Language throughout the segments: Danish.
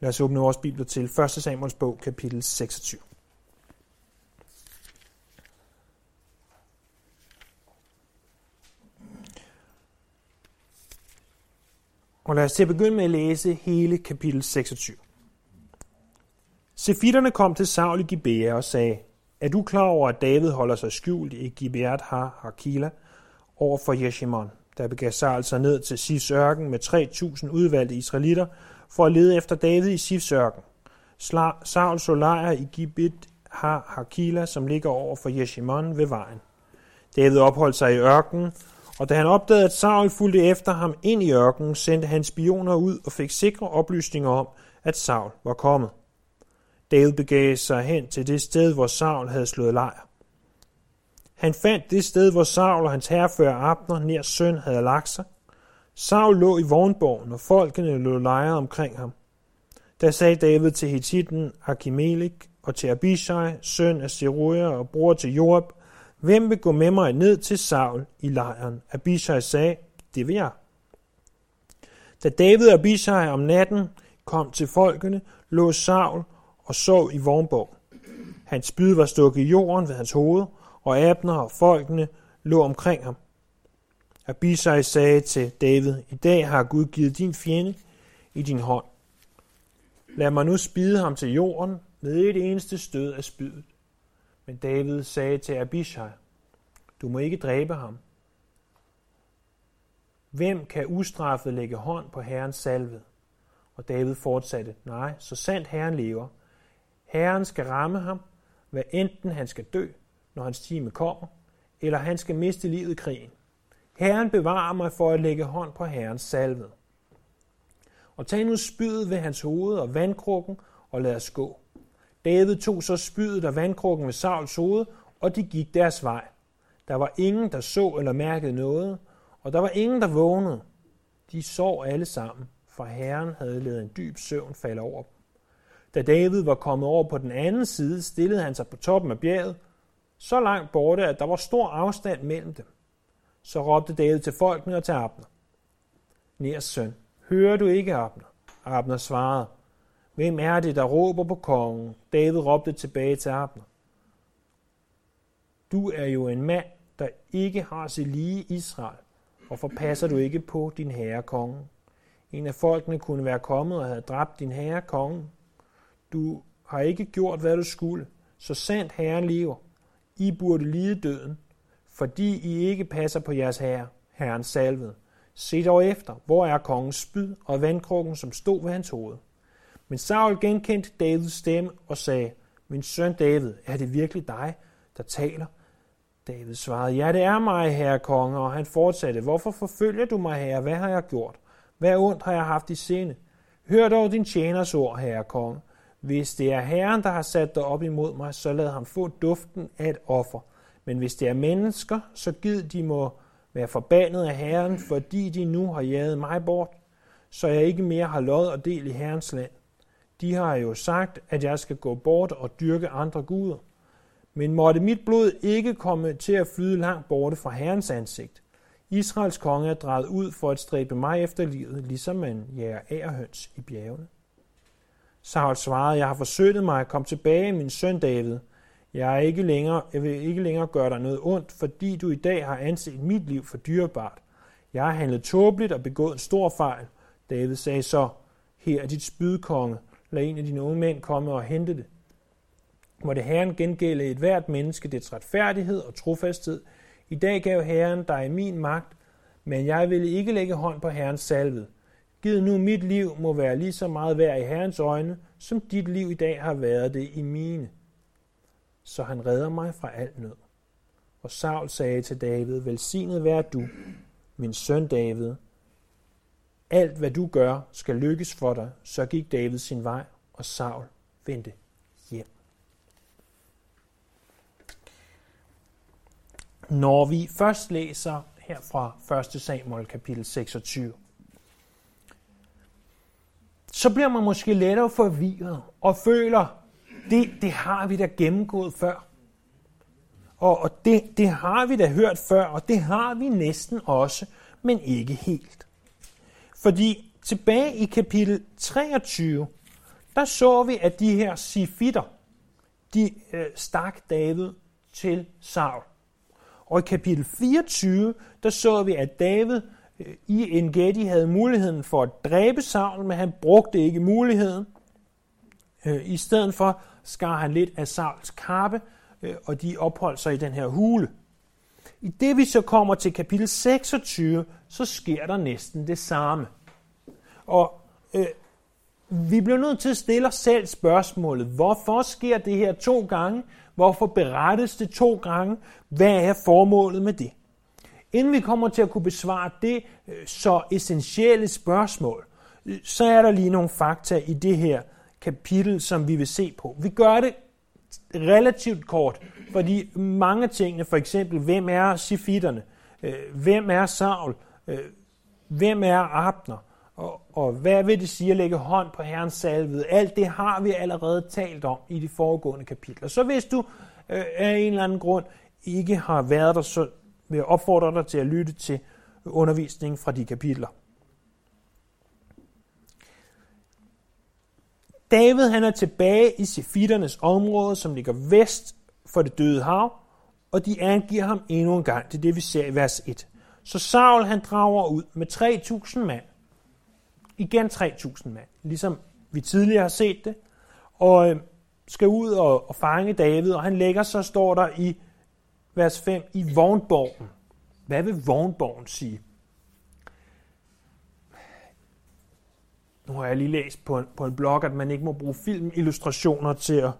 Lad os åbne vores bibler til 1. Samuels bog, kapitel 26. Og lad os til at begynde med at læse hele kapitel 26. Sefitterne kom til Saul i Gibea og sagde, er du klar over, at David holder sig skjult i Gibeat har Hakila over for Jeshimon? Der begav Saul sig altså ned til Sis ørken med 3.000 udvalgte israelitter for at lede efter David i Sifsørken. Saul så lejr i Gibit har Hakila, som ligger over for Jeshimon ved vejen. David opholdt sig i ørkenen, og da han opdagede, at Saul fulgte efter ham ind i ørkenen, sendte han spioner ud og fik sikre oplysninger om, at Saul var kommet. David begav sig hen til det sted, hvor Saul havde slået lejr. Han fandt det sted, hvor Saul og hans herrefører Abner, nær søn, havde lagt sig. Saul lå i vognborgen, og folkene lå lejre omkring ham. Der sagde David til Hittiten Akimelik og til Abishai, søn af Seruja og bror til Joab, Hvem vil gå med mig ned til Saul i lejren? Abishai sagde, det vil jeg. Da David og Abishai om natten kom til folkene, lå Saul og sov i vognborg. Hans spyd var stukket i jorden ved hans hoved, og Abner og folkene lå omkring ham. Abisai sagde til David, i dag har Gud givet din fjende i din hånd. Lad mig nu spide ham til jorden med et eneste stød af spydet. Men David sagde til Abishai, du må ikke dræbe ham. Hvem kan ustraffet lægge hånd på Herrens salve? Og David fortsatte, nej, så sandt Herren lever. Herren skal ramme ham, hvad enten han skal dø, når hans time kommer, eller han skal miste livet i krigen. Herren bevarer mig for at lægge hånd på Herrens salve. Og tag nu spydet ved hans hoved og vandkrukken, og lad os gå. David tog så spydet og vandkrukken ved Sauls hoved, og de gik deres vej. Der var ingen, der så eller mærkede noget, og der var ingen, der vågnede. De sov alle sammen, for Herren havde lavet en dyb søvn falde over dem. Da David var kommet over på den anden side, stillede han sig på toppen af bjerget, så langt borte, at der var stor afstand mellem dem. Så råbte David til folkene og til Abner. Nærs søn, hører du ikke, Abner? Abner svarede, Hvem er det, der råber på kongen? David råbte tilbage til Abner. Du er jo en mand, der ikke har sig lige Israel. Hvorfor passer du ikke på din herre kongen? En af folkene kunne være kommet og havde dræbt din herre kongen. Du har ikke gjort, hvad du skulle, så sandt herren lever. I burde lide døden, fordi I ikke passer på jeres herre, herren salvede. Se dog efter, hvor er kongens spyd og vandkrukken, som stod ved hans hoved. Men Saul genkendte Davids stemme og sagde, Min søn David, er det virkelig dig, der taler? David svarede, Ja, det er mig, herre konge, og han fortsatte, Hvorfor forfølger du mig, herre? Hvad har jeg gjort? Hvad ondt har jeg haft i sinde? Hør dog din tjeners ord, herre konge. Hvis det er Herren, der har sat dig op imod mig, så lad ham få duften af et offer. Men hvis det er mennesker, så gid de må være forbandet af Herren, fordi de nu har jaget mig bort, så jeg ikke mere har lod og del i Herrens land. De har jo sagt, at jeg skal gå bort og dyrke andre guder. Men måtte mit blod ikke komme til at flyde langt borte fra Herrens ansigt. Israels konge er drejet ud for at stræbe mig efter livet, ligesom man jager ærhøns i bjergene. Saul svarede, jeg har forsøgt mig, at komme tilbage, min søn David. Jeg, er ikke længere, jeg vil ikke længere gøre dig noget ondt, fordi du i dag har anset mit liv for dyrebart. Jeg har handlet tåbeligt og begået en stor fejl. David sagde så, her er dit spydkonge, lad en af dine unge mænd komme og hente det. Måtte Herren gengælde et hvert menneske dets retfærdighed og trofasthed. I dag gav Herren dig min magt, men jeg ville ikke lægge hånd på Herrens salvede. Giv nu mit liv må være lige så meget værd i Herrens øjne, som dit liv i dag har været det i mine. Så han redder mig fra al nød. Og Saul sagde til David, velsignet vær du, min søn David. Alt hvad du gør, skal lykkes for dig. Så gik David sin vej, og Saul vendte hjem. Når vi først læser her fra 1. Samuel kapitel 26, så bliver man måske lettere forvirret og føler, det, det har vi da gennemgået før. Og, og det, det har vi da hørt før, og det har vi næsten også, men ikke helt. Fordi tilbage i kapitel 23, der så vi, at de her sifitter, de øh, stak David til Saul. Og i kapitel 24, der så vi, at David øh, i Engedi havde muligheden for at dræbe Saul, men han brugte ikke muligheden. Øh, I stedet for skar han lidt af Sauls kappe, øh, og de opholdt sig i den her hule. I det vi så kommer til kapitel 26, så sker der næsten det samme. Og øh, vi bliver nødt til at stille os selv spørgsmålet, hvorfor sker det her to gange? Hvorfor berettes det to gange? Hvad er formålet med det? Inden vi kommer til at kunne besvare det øh, så essentielle spørgsmål, øh, så er der lige nogle fakta i det her kapitel, som vi vil se på. Vi gør det relativt kort, fordi mange af tingene, for eksempel, hvem er sifitterne? Øh, hvem er Saul? Øh, hvem er Abner? Og, og hvad vil det sige at lægge hånd på Herrens salvede? Alt det har vi allerede talt om i de foregående kapitler. Så hvis du øh, af en eller anden grund ikke har været der, så vil jeg opfordre dig til at lytte til undervisningen fra de kapitler. David han er tilbage i Sefiternes område, som ligger vest for det døde hav, og de angiver ham endnu en gang. Det er det, vi ser i vers 1. Så Saul han drager ud med 3.000 mand igen 3.000 mand, ligesom vi tidligere har set det, og øhm, skal ud og, og fange David, og han lægger så, står der i vers 5, i vognborgen. Hvad vil vognborgen sige? Nu har jeg lige læst på en, på en blog, at man ikke må bruge filmillustrationer til at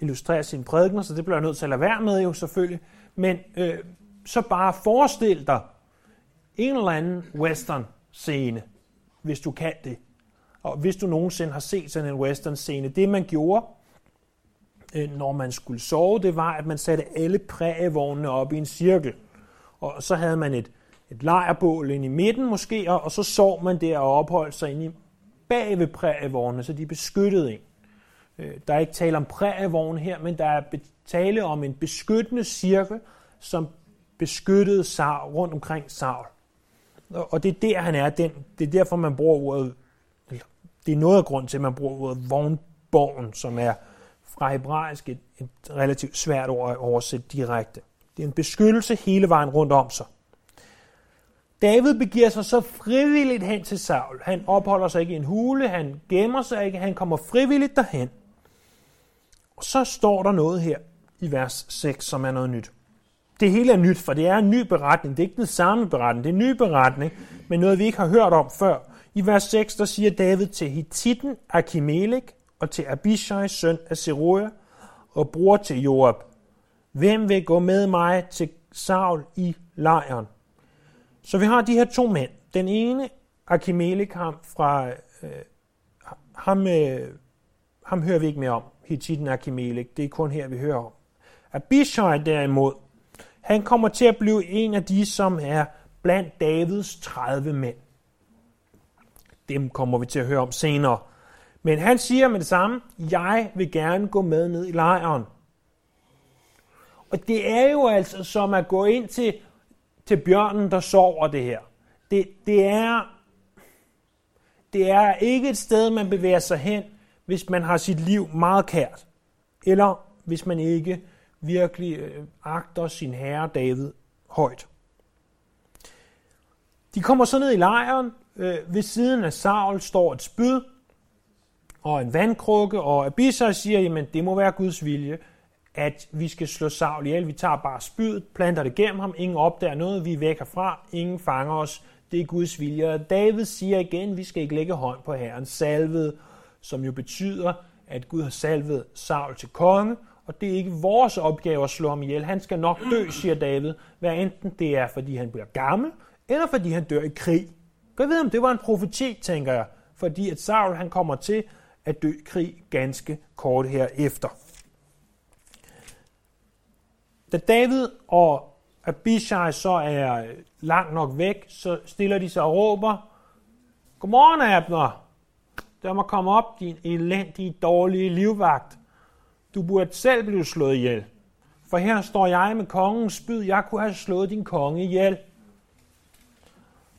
illustrere sine prædikener, så det bliver jeg nødt til at lade være med jo selvfølgelig. Men øh, så bare forestil dig en eller anden western scene, hvis du kan det. Og hvis du nogensinde har set sådan en western scene, det man gjorde, øh, når man skulle sove, det var, at man satte alle prægevognene op i en cirkel. Og så havde man et, et lejrbål ind i midten måske, og så sov man der og opholdt sig inde i bag ved prærievognene, så de er beskyttet ind. Øh, der er ikke tale om prægevogne her, men der er tale om en beskyttende cirkel, som beskyttede Saul, rundt omkring Saul. Og det er der, han er. Den, det er derfor, man bruger ordet, det er noget af grund til, at man bruger ordet vognborgen, som er fra hebraisk et, et relativt svært ord at oversætte direkte. Det er en beskyttelse hele vejen rundt om sig. David begiver sig så frivilligt hen til Saul. Han opholder sig ikke i en hule, han gemmer sig ikke, han kommer frivilligt derhen. Og så står der noget her i vers 6, som er noget nyt det hele er nyt, for det er en ny beretning. Det er ikke den samme beretning, det er en ny beretning, men noget vi ikke har hørt om før. I vers 6, der siger David til Hittiten Akimelek og til Abishai, søn af Seruja, og bror til Joab. Hvem vil gå med mig til Saul i lejren? Så vi har de her to mænd. Den ene, Akimelek, ham fra øh, ham, øh, ham hører vi ikke mere om. Hittiten Akimelek, det er kun her, vi hører om. Abishai derimod, han kommer til at blive en af de, som er blandt Davids 30 mænd. Dem kommer vi til at høre om senere. Men han siger med det samme, jeg vil gerne gå med ned i lejren. Og det er jo altså som at gå ind til, til bjørnen, der sover det her. Det, det, er, det er ikke et sted, man bevæger sig hen, hvis man har sit liv meget kært. Eller hvis man ikke virkelig øh, agter sin herre David højt. De kommer så ned i lejren. Øh, ved siden af Saul står et spyd og en vandkrukke, og Abishai siger, jamen det må være Guds vilje, at vi skal slå Saul ihjel. Vi tager bare spydet, planter det gennem ham, ingen opdager noget, vi er væk herfra, ingen fanger os. Det er Guds vilje. Og David siger igen, vi skal ikke lægge hånd på herren salvet, som jo betyder, at Gud har salvet Saul til konge, og det er ikke vores opgave at slå ham ihjel. Han skal nok dø, siger David, hvad enten det er, fordi han bliver gammel, eller fordi han dør i krig. Gå ved, om det var en profeti, tænker jeg, fordi at Saul han kommer til at dø i krig ganske kort herefter. Da David og Abishai så er langt nok væk, så stiller de sig og råber, Godmorgen, Abner! Der må komme op, din elendige, dårlige livvagt. Du burde selv blive slået ihjel. For her står jeg med kongens spyd. Jeg kunne have slået din konge ihjel.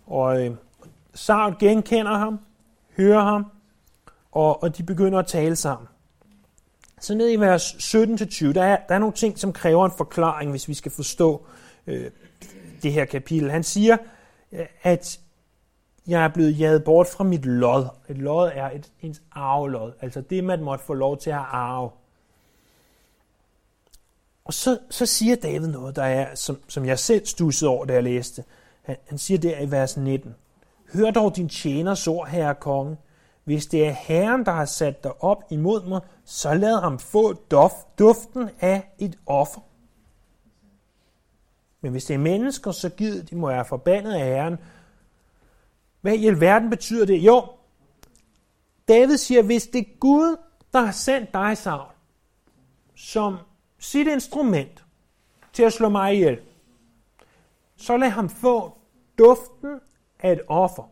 Og øh, Saul genkender ham, hører ham, og, og de begynder at tale sammen. Så ned i vers 17-20, der er, der er nogle ting, som kræver en forklaring, hvis vi skal forstå øh, det her kapitel. Han siger, øh, at jeg er blevet jaget bort fra mit lod. Et lod er et, ens arvelod, altså det, man måtte få lov til at arve. Og så, så siger David noget, der er, som, som jeg selv stussede over, da jeg læste. Han, han siger der i vers 19. Hør dog din tjeners ord, herre konge. Hvis det er Herren, der har sat dig op imod mig, så lad ham få duften af et offer. Men hvis det er mennesker, så giv de må være forbandet af Herren. Hvad i alverden betyder det? Jo, David siger, hvis det er Gud, der har sendt dig, Saul, som sit instrument til at slå mig ihjel, så lad ham få duften af et offer.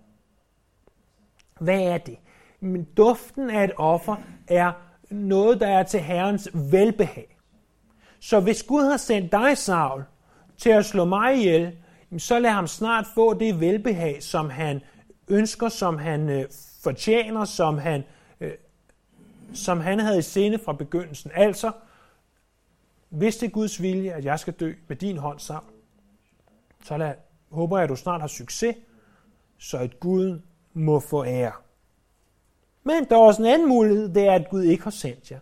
Hvad er det? Men duften af et offer er noget, der er til Herrens velbehag. Så hvis Gud har sendt dig, Saul, til at slå mig ihjel, så lad ham snart få det velbehag, som han ønsker, som han øh, fortjener, som han, øh, som han havde i sinde fra begyndelsen. Altså, hvis det er Guds vilje, at jeg skal dø med din hånd sammen, så lad, håber jeg, at du snart har succes, så at Gud må få ære. Men der er også en anden mulighed, det er, at Gud ikke har sendt jer.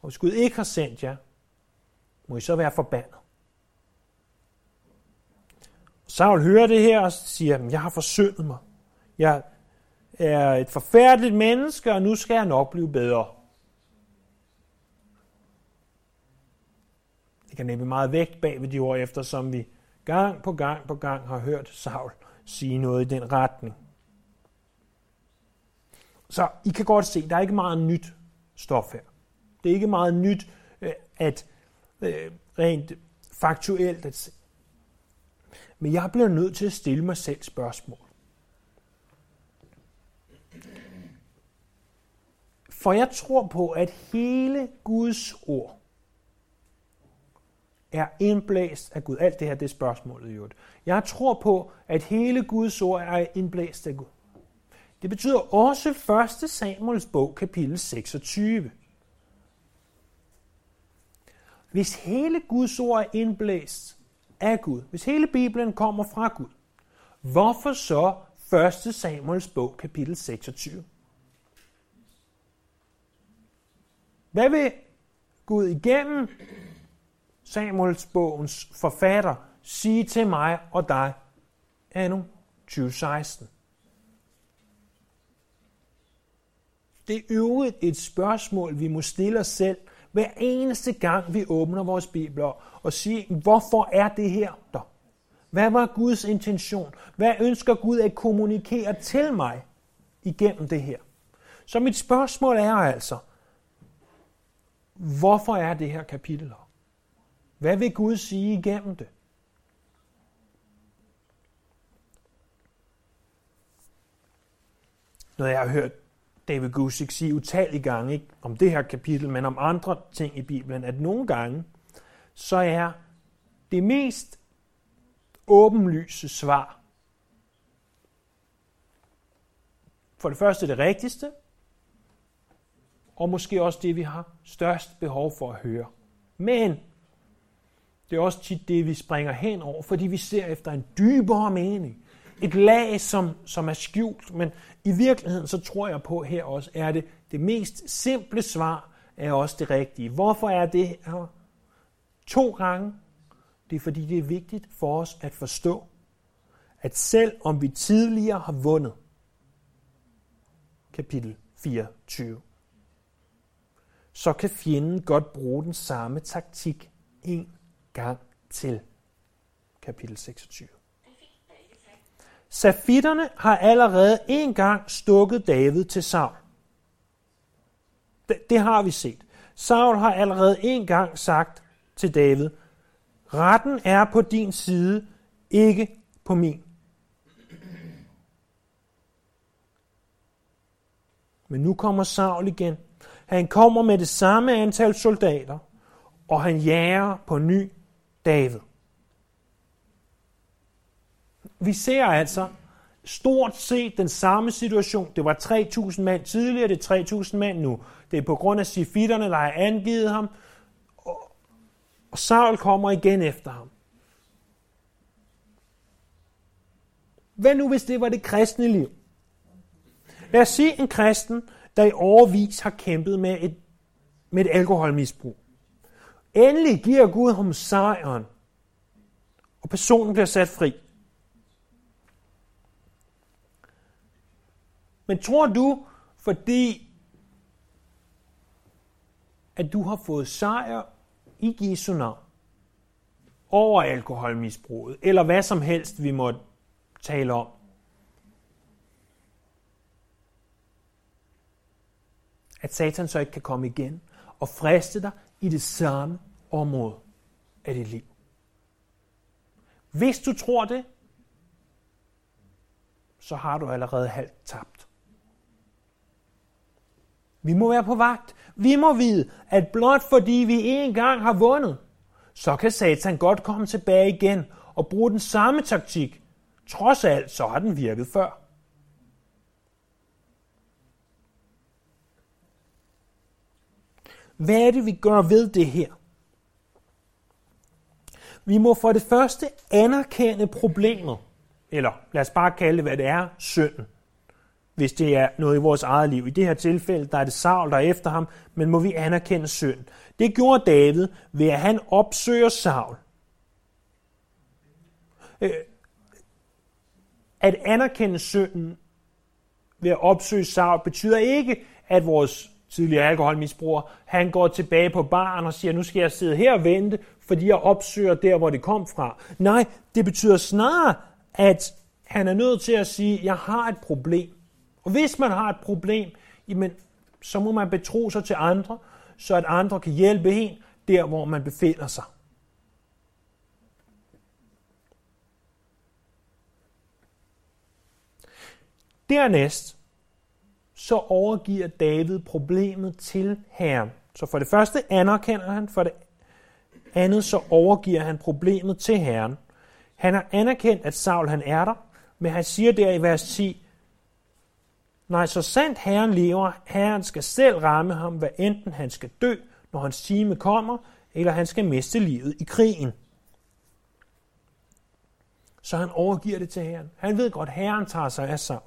Og hvis Gud ikke har sendt jer, må I så være forbandet. Saul hører det her og siger, jeg har forsyndet mig. Jeg er et forfærdeligt menneske, og nu skal jeg nok blive bedre. Det kan nemlig meget vægt bag ved de ord, eftersom vi gang på gang på gang har hørt Saul sige noget i den retning. Så I kan godt se, der er ikke meget nyt stof her. Det er ikke meget nyt, øh, at øh, rent faktuelt at se. Men jeg bliver nødt til at stille mig selv spørgsmål. For jeg tror på, at hele Guds ord er indblæst af Gud. Alt det her, det er spørgsmålet i øvrigt. Jeg tror på, at hele Guds ord er indblæst af Gud. Det betyder også 1. Samuels bog, kapitel 26. Hvis hele Guds ord er indblæst af Gud, hvis hele Bibelen kommer fra Gud, hvorfor så 1. Samuels bog, kapitel 26? Hvad vil Gud igennem Samuels bogens forfatter sige til mig og dig anno 2016? Det er øvrigt et spørgsmål, vi må stille os selv hver eneste gang, vi åbner vores bibler og sige, hvorfor er det her der? Hvad var Guds intention? Hvad ønsker Gud at kommunikere til mig igennem det her? Så mit spørgsmål er altså, hvorfor er det her kapitel her? Hvad vil Gud sige igennem det? Når jeg har hørt David Gusick sige utallige gange, ikke om det her kapitel, men om andre ting i Bibelen, at nogle gange, så er det mest åbenlyse svar for det første det rigtigste, og måske også det, vi har størst behov for at høre. Men det er også tit det, vi springer hen over, fordi vi ser efter en dybere mening. Et lag, som, som er skjult, men i virkeligheden så tror jeg på her også, er det det mest simple svar, er også det rigtige. Hvorfor er det her to gange? Det er fordi, det er vigtigt for os at forstå, at selv om vi tidligere har vundet, kapitel 24, så kan fjenden godt bruge den samme taktik en gang til. Kapitel 26. Safitterne har allerede en gang stukket David til Saul. Det, det har vi set. Saul har allerede en gang sagt til David, retten er på din side, ikke på min. Men nu kommer Saul igen. Han kommer med det samme antal soldater, og han jager på ny David. Vi ser altså stort set den samme situation. Det var 3.000 mand tidligere, det er 3.000 mand nu. Det er på grund af sifitterne, der har angivet ham. Og Saul kommer igen efter ham. Hvad nu, hvis det var det kristne liv? Lad os sige en kristen, der i overvis har kæmpet med et, med et alkoholmisbrug. Endelig giver Gud ham sejren, og personen bliver sat fri. Men tror du, fordi at du har fået sejr i Jesu navn over alkoholmisbruget, eller hvad som helst, vi måtte tale om, at Satan så ikke kan komme igen og friste dig i det samme område af dit liv. Hvis du tror det, så har du allerede halvt tabt. Vi må være på vagt. Vi må vide, at blot fordi vi en gang har vundet, så kan Satan godt komme tilbage igen og bruge den samme taktik. Trods alt, så har den virket før. Hvad er det, vi gør ved det her? Vi må for det første anerkende problemet, eller lad os bare kalde det, hvad det er, synden. Hvis det er noget i vores eget liv. I det her tilfælde, der er det Saul, der er efter ham, men må vi anerkende synd. Det gjorde David ved, at han opsøger Saul. Øh, at anerkende synden ved at opsøge Saul betyder ikke, at vores tidligere alkoholmisbruger, han går tilbage på baren og siger, nu skal jeg sidde her og vente, fordi jeg opsøger der, hvor det kom fra. Nej, det betyder snarere, at han er nødt til at sige, jeg har et problem. Og hvis man har et problem, jamen, så må man betro sig til andre, så at andre kan hjælpe en der, hvor man befinder sig. Dernæst, så overgiver David problemet til Herren. Så for det første anerkender han, for det andet så overgiver han problemet til Herren. Han har anerkendt, at Saul han er der, men han siger der i vers 10, Nej, så sandt Herren lever, Herren skal selv ramme ham, hvad enten han skal dø, når hans time kommer, eller han skal miste livet i krigen. Så han overgiver det til Herren. Han ved godt, at Herren tager sig af sig.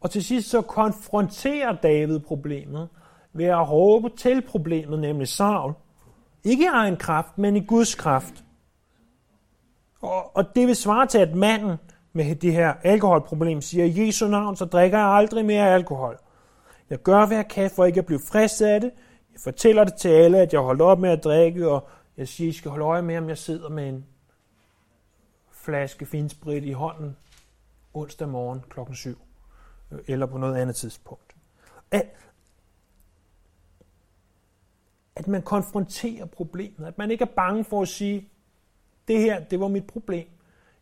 Og til sidst så konfronterer David problemet ved at råbe til problemet, nemlig Saul. Ikke i egen kraft, men i Guds kraft. Og, og det vil svare til, at manden med det her alkoholproblem siger, i Jesu navn, så drikker jeg aldrig mere alkohol. Jeg gør, hvad jeg kan, for ikke at blive fristet af det. Jeg fortæller det til alle, at jeg holder op med at drikke, og jeg siger, I skal holde øje med, om jeg sidder med en flaske finsprit i hånden onsdag morgen klokken 7 øh, eller på noget andet tidspunkt. At, at man konfronterer problemet, at man ikke er bange for at sige, det her, det var mit problem.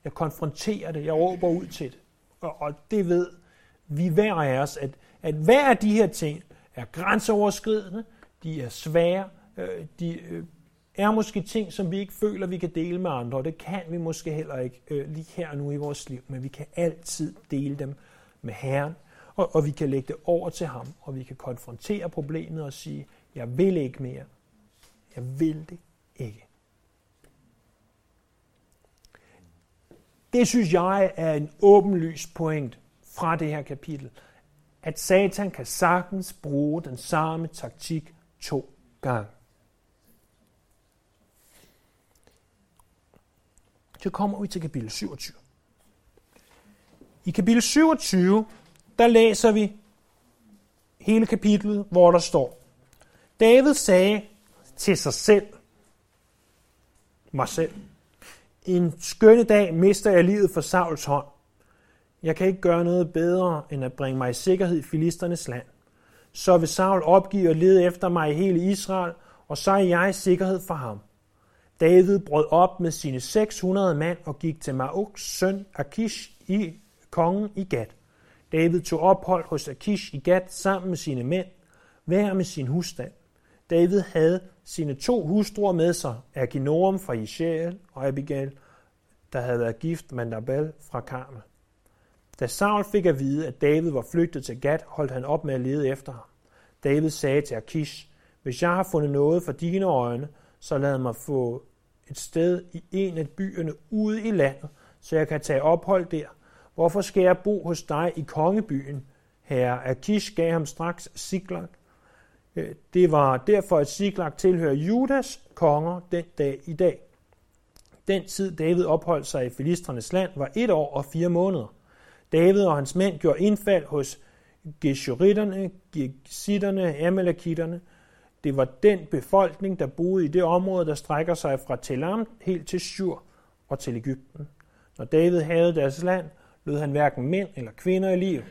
Jeg konfronterer det, jeg råber ud til det. Og, og det ved vi hver af os, at, at hver af de her ting er grænseoverskridende, de er svære, øh, de øh, er måske ting, som vi ikke føler, vi kan dele med andre, og det kan vi måske heller ikke øh, lige her nu i vores liv, men vi kan altid dele dem med Herren, og, og vi kan lægge det over til ham, og vi kan konfrontere problemet og sige, jeg vil ikke mere. Jeg vil det ikke. Det synes jeg er en åbenlys point fra det her kapitel, at Satan kan sagtens bruge den samme taktik to gange. Så kommer vi til kapitel 27. I kapitel 27, der læser vi hele kapitlet, hvor der står, David sagde til sig selv, mig selv, en skønne dag mister jeg livet for Sauls hånd. Jeg kan ikke gøre noget bedre, end at bringe mig i sikkerhed i filisternes land. Så vil Saul opgive og lede efter mig i hele Israel, og så er jeg i sikkerhed for ham. David brød op med sine 600 mand og gik til Mauks søn Akish i kongen i Gat. David tog ophold hos Akish i Gat sammen med sine mænd, hver med sin husstand. David havde sine to hustruer med sig, Aginoram fra Israel og Abigail, der havde været gift med Nabal fra Karmel. Da Saul fik at vide, at David var flygtet til Gat, holdt han op med at lede efter ham. David sagde til Akish, hvis jeg har fundet noget for dine øjne, så lad mig få et sted i en af byerne ude i landet, så jeg kan tage ophold der. Hvorfor skal jeg bo hos dig i kongebyen? Herre Akish gav ham straks Siklag. Øh, det var derfor, at Siklag tilhører Judas konger den dag i dag. Den tid David opholdt sig i Filistrenes land var et år og fire måneder. David og hans mænd gjorde indfald hos Geshuritterne, Gesitterne, Amalekitterne. Det var den befolkning, der boede i det område, der strækker sig fra Telam helt til Shur og til Ægypten. Når David havde deres land, lød han hverken mænd eller kvinder i liv,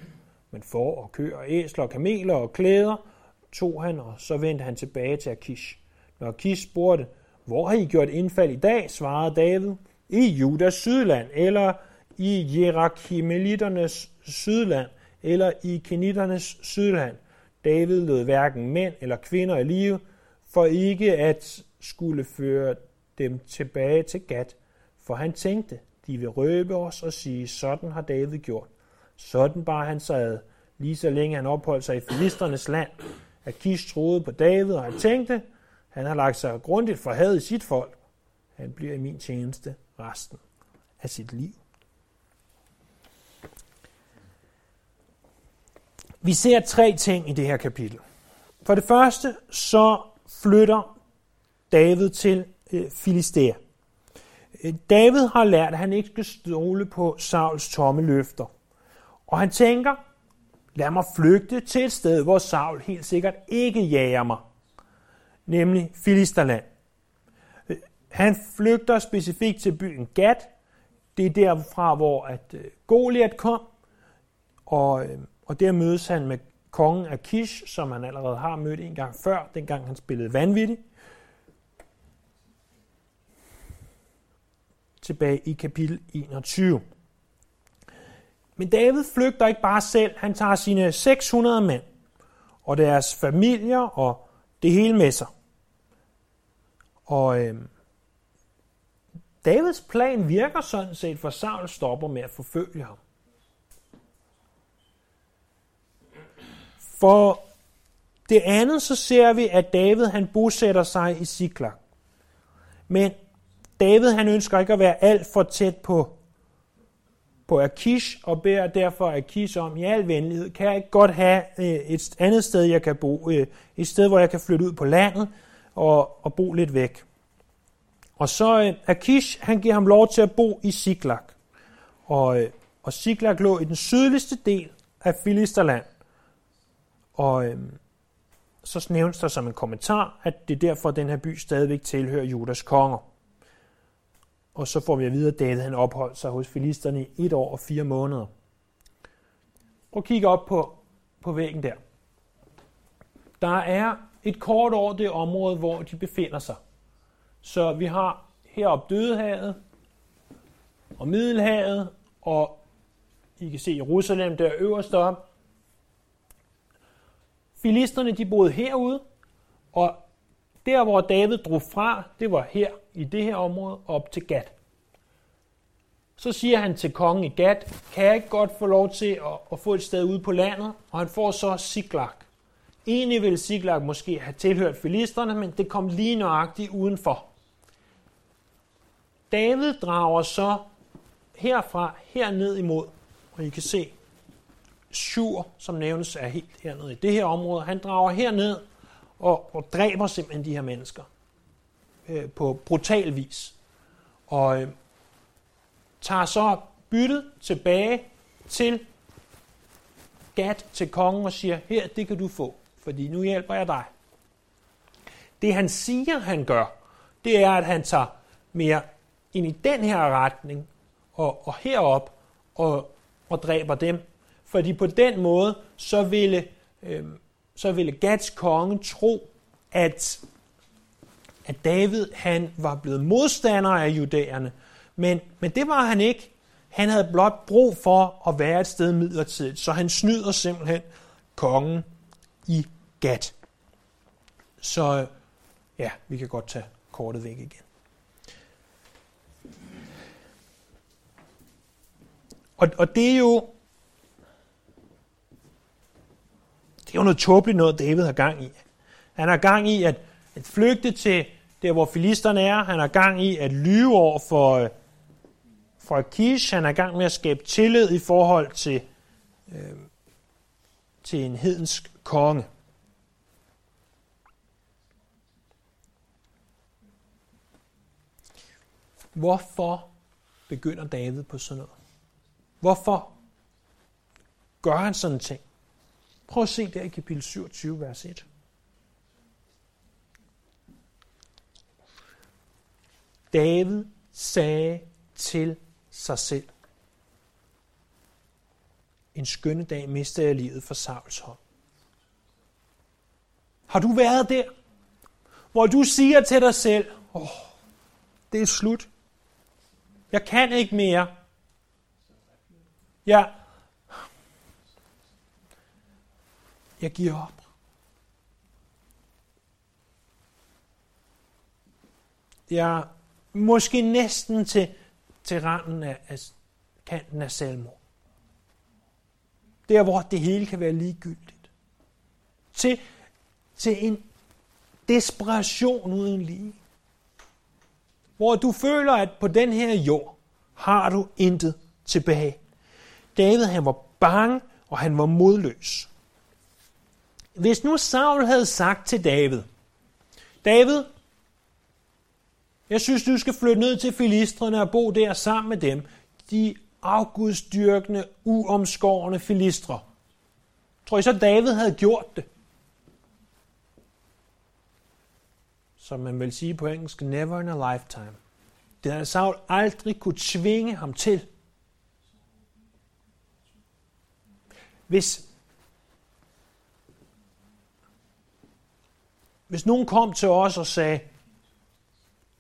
men får og køer æsler og kameler og klæder tog han, og så vendte han tilbage til Akish. Når Akish spurgte, hvor har I gjort indfald i dag, svarede David, i Judas sydland, eller i Jerachimeliternes sydland, eller i Kenitternes sydland. David lød hverken mænd eller kvinder i live, for ikke at skulle føre dem tilbage til Gat, for han tænkte, de vil røbe os og sige, sådan har David gjort. Sådan bar han sig ad, lige så længe han opholdt sig i Filisternes land. Akish troede på David, og han tænkte, han har lagt sig grundigt for had i sit folk. Han bliver i min tjeneste resten af sit liv. Vi ser tre ting i det her kapitel. For det første, så flytter David til øh, Filistea. Øh, David har lært, at han ikke skal stole på Sauls tomme løfter. Og han tænker, lad mig flygte til et sted, hvor Saul helt sikkert ikke jager mig, nemlig Filisterland. Han flygter specifikt til byen Gat. Det er derfra, hvor at øh, Goliat kom, og øh, og der mødes han med kongen af Kish, som han allerede har mødt en gang før, dengang han spillede vanvittig. Tilbage i kapitel 21. Men David flygter ikke bare selv, han tager sine 600 mænd og deres familier og det hele med sig. Og øh, Davids plan virker sådan set, for Saul stopper med at forfølge ham. For det andet, så ser vi, at David han bosætter sig i Siklag. Men David han ønsker ikke at være alt for tæt på, på Akish, og beder derfor Akish om i al venlighed, kan jeg ikke godt have øh, et andet sted, jeg kan bo, øh, et sted, hvor jeg kan flytte ud på landet og, og bo lidt væk. Og så øh, Akish, han giver ham lov til at bo i Siklag. Og, og Siklag lå i den sydligste del af Filisterland. Og øhm, så nævnes der som en kommentar, at det er derfor, at den her by stadigvæk tilhører Judas konger. Og så får vi at vide, at David han opholdt sig hos filisterne i et år og fire måneder. Prøv at kigge op på, på væggen der. Der er et kort over det område, hvor de befinder sig. Så vi har heroppe Dødehavet og Middelhavet, og I kan se Jerusalem der øverst op, Filisterne de boede herude, og der hvor David drog fra, det var her i det her område op til Gat. Så siger han til kongen i Gat, kan jeg ikke godt få lov til at, at få et sted ude på landet? Og han får så Siklag. Egentlig ville Siklag måske have tilhørt filisterne, men det kom lige nøjagtigt udenfor. David drager så herfra herned imod, og I kan se, Sjur, som nævnes er helt hernede i det her område, han drager herned og, og dræber simpelthen de her mennesker øh, på brutal vis. Og øh, tager så byttet tilbage til Gat, til kongen og siger, her, det kan du få, fordi nu hjælper jeg dig. Det han siger, han gør, det er, at han tager mere ind i den her retning og, og herop og, og dræber dem, fordi på den måde, så ville, øh, så ville Gads konge tro, at, at David han var blevet modstander af judæerne. Men, men det var han ikke. Han havde blot brug for at være et sted midlertidigt, så han snyder simpelthen kongen i Gat. Så ja, vi kan godt tage kortet væk igen. Og, og det er jo Det er jo noget tåbeligt noget, David har gang i. Han har gang i at, at flygte til der, hvor filisterne er. Han har gang i at lyve over for, øh, for Kish. Han er gang med at skabe tillid i forhold til, øh, til en hedensk konge. Hvorfor begynder David på sådan noget? Hvorfor gør han sådan en ting? Prøv at se der i kapitel 27, vers 1. David sagde til sig selv, en skønne dag mistede jeg livet for Sauls hånd. Har du været der, hvor du siger til dig selv, åh, oh, det er slut. Jeg kan ikke mere. Jeg, jeg giver op. Jeg måske næsten til, til randen af, af kanten af selvmord. Der, hvor det hele kan være ligegyldigt. Til, til en desperation uden lige. Hvor du føler, at på den her jord har du intet tilbage. David han var bange, og han var modløs. Hvis nu Saul havde sagt til David, David, jeg synes, du skal flytte ned til filistrene og bo der sammen med dem, de afgudstyrkende, uomskårende filistre. Tror I så, David havde gjort det? Som man vil sige på engelsk, never in a lifetime. Det havde Saul aldrig kunne tvinge ham til. Hvis, hvis nogen kom til os og sagde,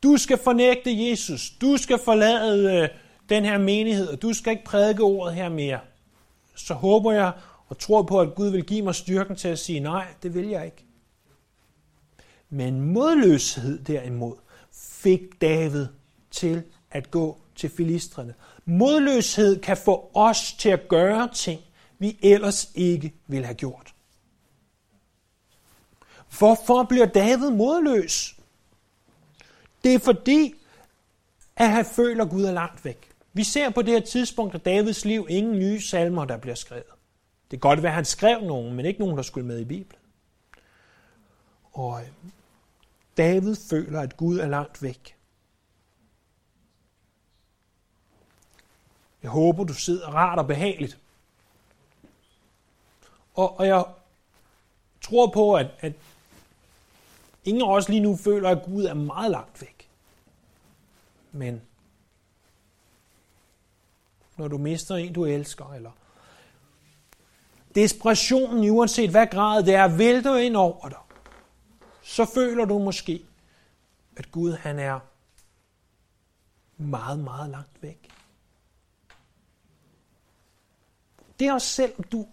du skal fornægte Jesus, du skal forlade øh, den her menighed, og du skal ikke prædike ordet her mere, så håber jeg og tror på, at Gud vil give mig styrken til at sige, nej, det vil jeg ikke. Men modløshed derimod fik David til at gå til filistrene. Modløshed kan få os til at gøre ting, vi ellers ikke ville have gjort. Hvorfor bliver David modløs? Det er fordi, at han føler, at Gud er langt væk. Vi ser på det her tidspunkt af Davids liv ingen nye salmer, der bliver skrevet. Det kan godt være, at han skrev nogen, men ikke nogen, der skulle med i Bibelen. Og øhm, David føler, at Gud er langt væk. Jeg håber, du sidder rart og behageligt. Og, og jeg tror på, at, at ingen af os lige nu føler, at Gud er meget langt væk. Men når du mister en, du elsker, eller desperationen, uanset hvad grad det er, vælter ind over dig, så føler du måske, at Gud han er meget, meget langt væk. Det er også selvom du,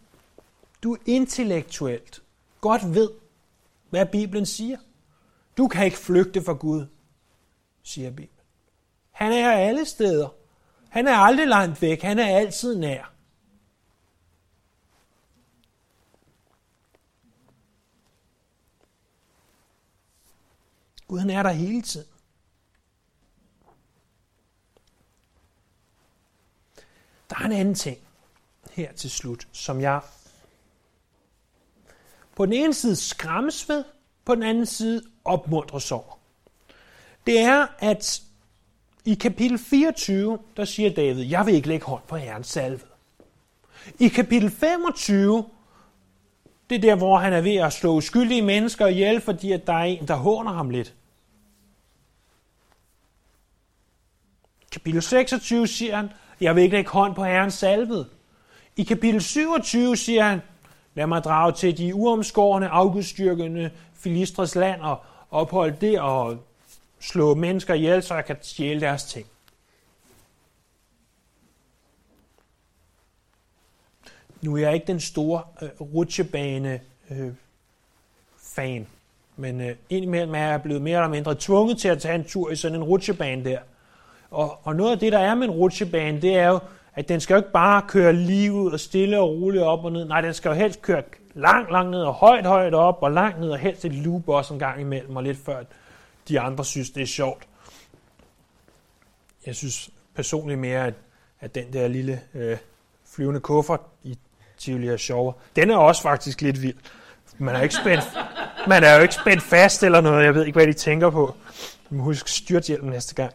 du intellektuelt godt ved, hvad Bibelen siger. Du kan ikke flygte fra Gud, siger Bibelen. Han er alle steder. Han er aldrig langt væk. Han er altid nær. Gud han er der hele tiden. Der er en anden ting her til slut, som jeg på den ene side skræmmes ved, på den anden side opmuntre sorg. Det er, at i kapitel 24, der siger David, jeg vil ikke lægge hånd på Herrens salve. I kapitel 25, det er der, hvor han er ved at slå uskyldige mennesker ihjel, fordi at der er en, der håner ham lidt. Kapitel 26 siger han, jeg vil ikke lægge hånd på Herrens salvede. I kapitel 27 siger han, lad mig drage til de uomskårende, afgudstyrkende Filistres land og opholde det og slå mennesker ihjel, så jeg kan stjæle deres ting. Nu er jeg ikke den store øh, rutsjebane øh, fan, men øh, indimellem er jeg blevet mere eller mindre tvunget til at tage en tur i sådan en rutsjebane der. Og, og noget af det, der er med en rutsjebane, det er jo, at den skal jo ikke bare køre lige ud og stille og roligt op og ned. Nej, den skal jo helst køre langt, langt ned og højt, højt op, og langt ned og helst et loop også en gang imellem, og lidt før de andre synes, det er sjovt. Jeg synes personligt mere, at, at den der lille øh, flyvende kuffert i Tivoli er sjovere. Den er også faktisk lidt vild. Man er, ikke spændt, man er jo ikke spændt fast eller noget. Jeg ved ikke, hvad de tænker på. Du må huske styrthjelmen næste gang.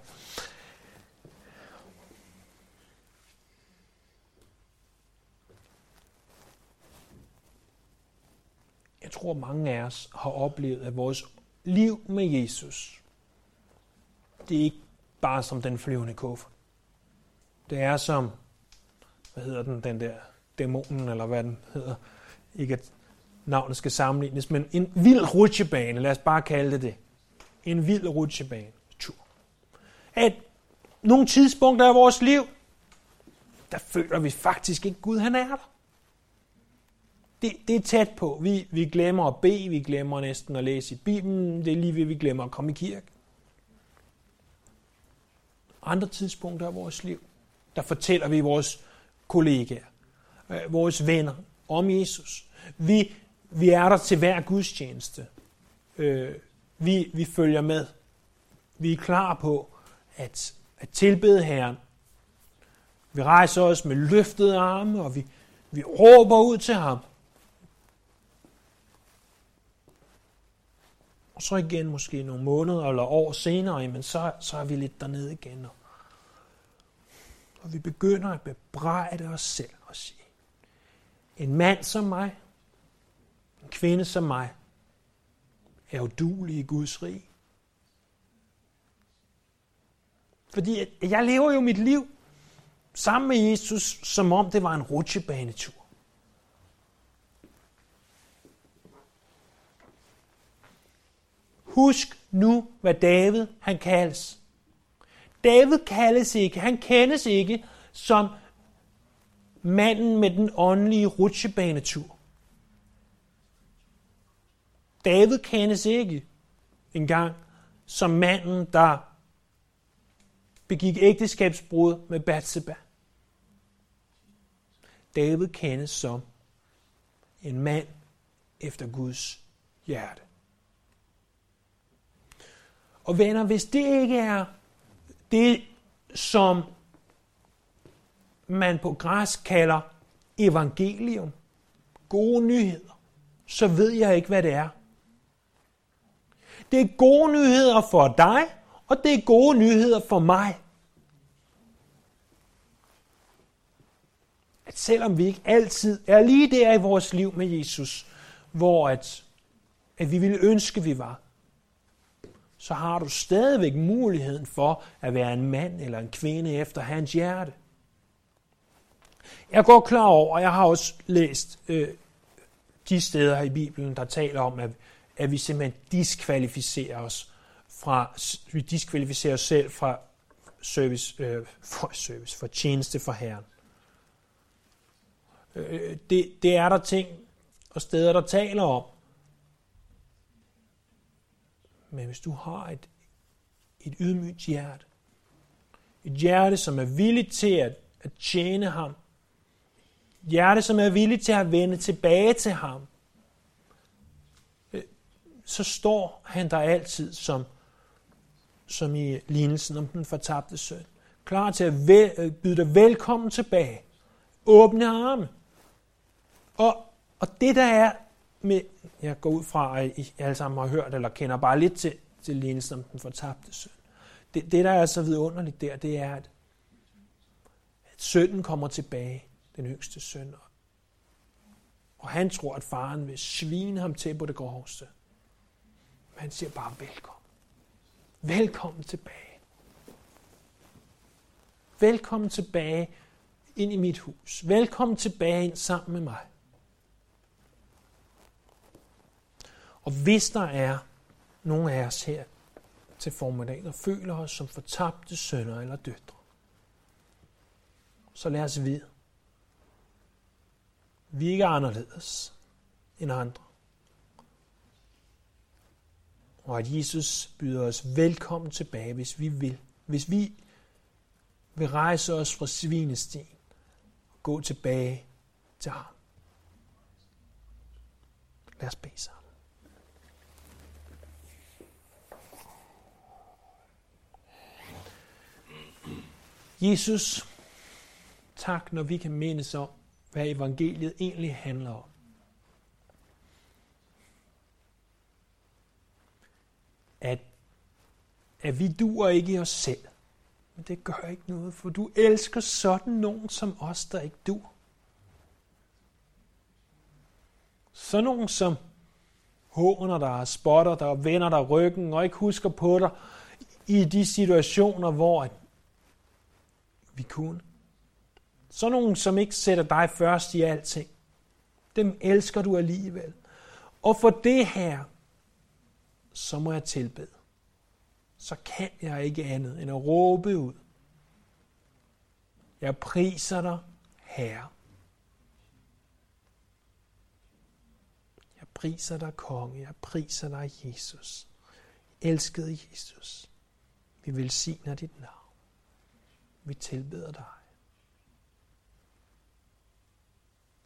Jeg tror, mange af os har oplevet, at vores liv med Jesus, det er ikke bare som den flyvende kuffert. Det er som, hvad hedder den, den der dæmonen, eller hvad den hedder. Ikke at navnet skal sammenlignes, men en vild rutsjebane, lad os bare kalde det det. En vild rutsjebane. Tur. At nogle tidspunkter i vores liv, der føler vi faktisk ikke, Gud han er der. Det, det er tæt på. Vi, vi glemmer at bede, vi glemmer næsten at læse i Bibelen, det er lige ved, vi glemmer at komme i kirke. Andre tidspunkter i vores liv, der fortæller vi vores kollegaer, øh, vores venner om Jesus. Vi, vi er der til hver gudstjeneste. Øh, vi, vi følger med. Vi er klar på at, at tilbede Herren. Vi rejser os med løftede arme, og vi, vi råber ud til ham. Og så igen måske nogle måneder eller år senere, men så, så er vi lidt dernede igen. Og, og vi begynder at bebrejde os selv og sige, en mand som mig, en kvinde som mig, er udulig i Guds rig. Fordi jeg lever jo mit liv sammen med Jesus, som om det var en rutsjebanetur. Husk nu, hvad David han kaldes. David kaldes ikke, han kendes ikke som manden med den åndelige rutsjebanetur. David kendes ikke engang som manden, der begik ægteskabsbrud med Bathsheba. David kendes som en mand efter Guds hjerte. Og venner, hvis det ikke er det, som man på græs kalder evangelium, gode nyheder, så ved jeg ikke, hvad det er. Det er gode nyheder for dig, og det er gode nyheder for mig. At selvom vi ikke altid er lige der i vores liv med Jesus, hvor at, at vi ville ønske, vi var, så har du stadigvæk muligheden for at være en mand eller en kvinde efter hans hjerte. Jeg går klar over, og jeg har også læst øh, de steder her i Bibelen, der taler om, at, at vi simpelthen diskvalificerer os fra, vi diskvalificerer os selv fra service, øh, for service, for tjeneste for Herren. Øh, det, det er der ting og steder, der taler om. Men hvis du har et, et ydmygt hjerte, et hjerte, som er villigt til at, at tjene ham, et hjerte, som er villigt til at vende tilbage til ham, øh, så står han der altid som, som i lignelsen om den fortabte søn. Klar til at vel, øh, byde dig velkommen tilbage. Åbne arme. Og, og det der er med, jeg går ud fra, at I alle sammen har hørt eller kender bare lidt til, til lignelsen om den fortabte søn. Det, det, der er så vidunderligt der, det er, at, at sønnen kommer tilbage, den yngste søn, og han tror, at faren vil svine ham til på det groveste. Men han siger bare velkommen. Velkommen tilbage. Velkommen tilbage ind i mit hus. Velkommen tilbage ind sammen med mig. Og hvis der er nogle af os her til formiddag, der føler os som fortabte sønner eller døtre, så lad os vide, vi er ikke anderledes end andre. Og at Jesus byder os velkommen tilbage, hvis vi vil. Hvis vi vil rejse os fra svinesten og gå tilbage til ham. Lad os bede sammen. Jesus, tak, når vi kan mindes om, hvad evangeliet egentlig handler om. At, at vi duer ikke i os selv. Men det gør ikke noget, for du elsker sådan nogen som os, der ikke duer. Sådan nogen som håner dig, spotter dig, vender dig ryggen og ikke husker på dig i de situationer, hvor vi kunne. Så nogen, som ikke sætter dig først i alting. Dem elsker du alligevel. Og for det her, så må jeg tilbede. Så kan jeg ikke andet end at råbe ud. Jeg priser dig, Herre. Jeg priser dig, konge. Jeg priser dig, Jesus. Elskede Jesus. Vi velsigner dit navn. Vi tilbeder dig.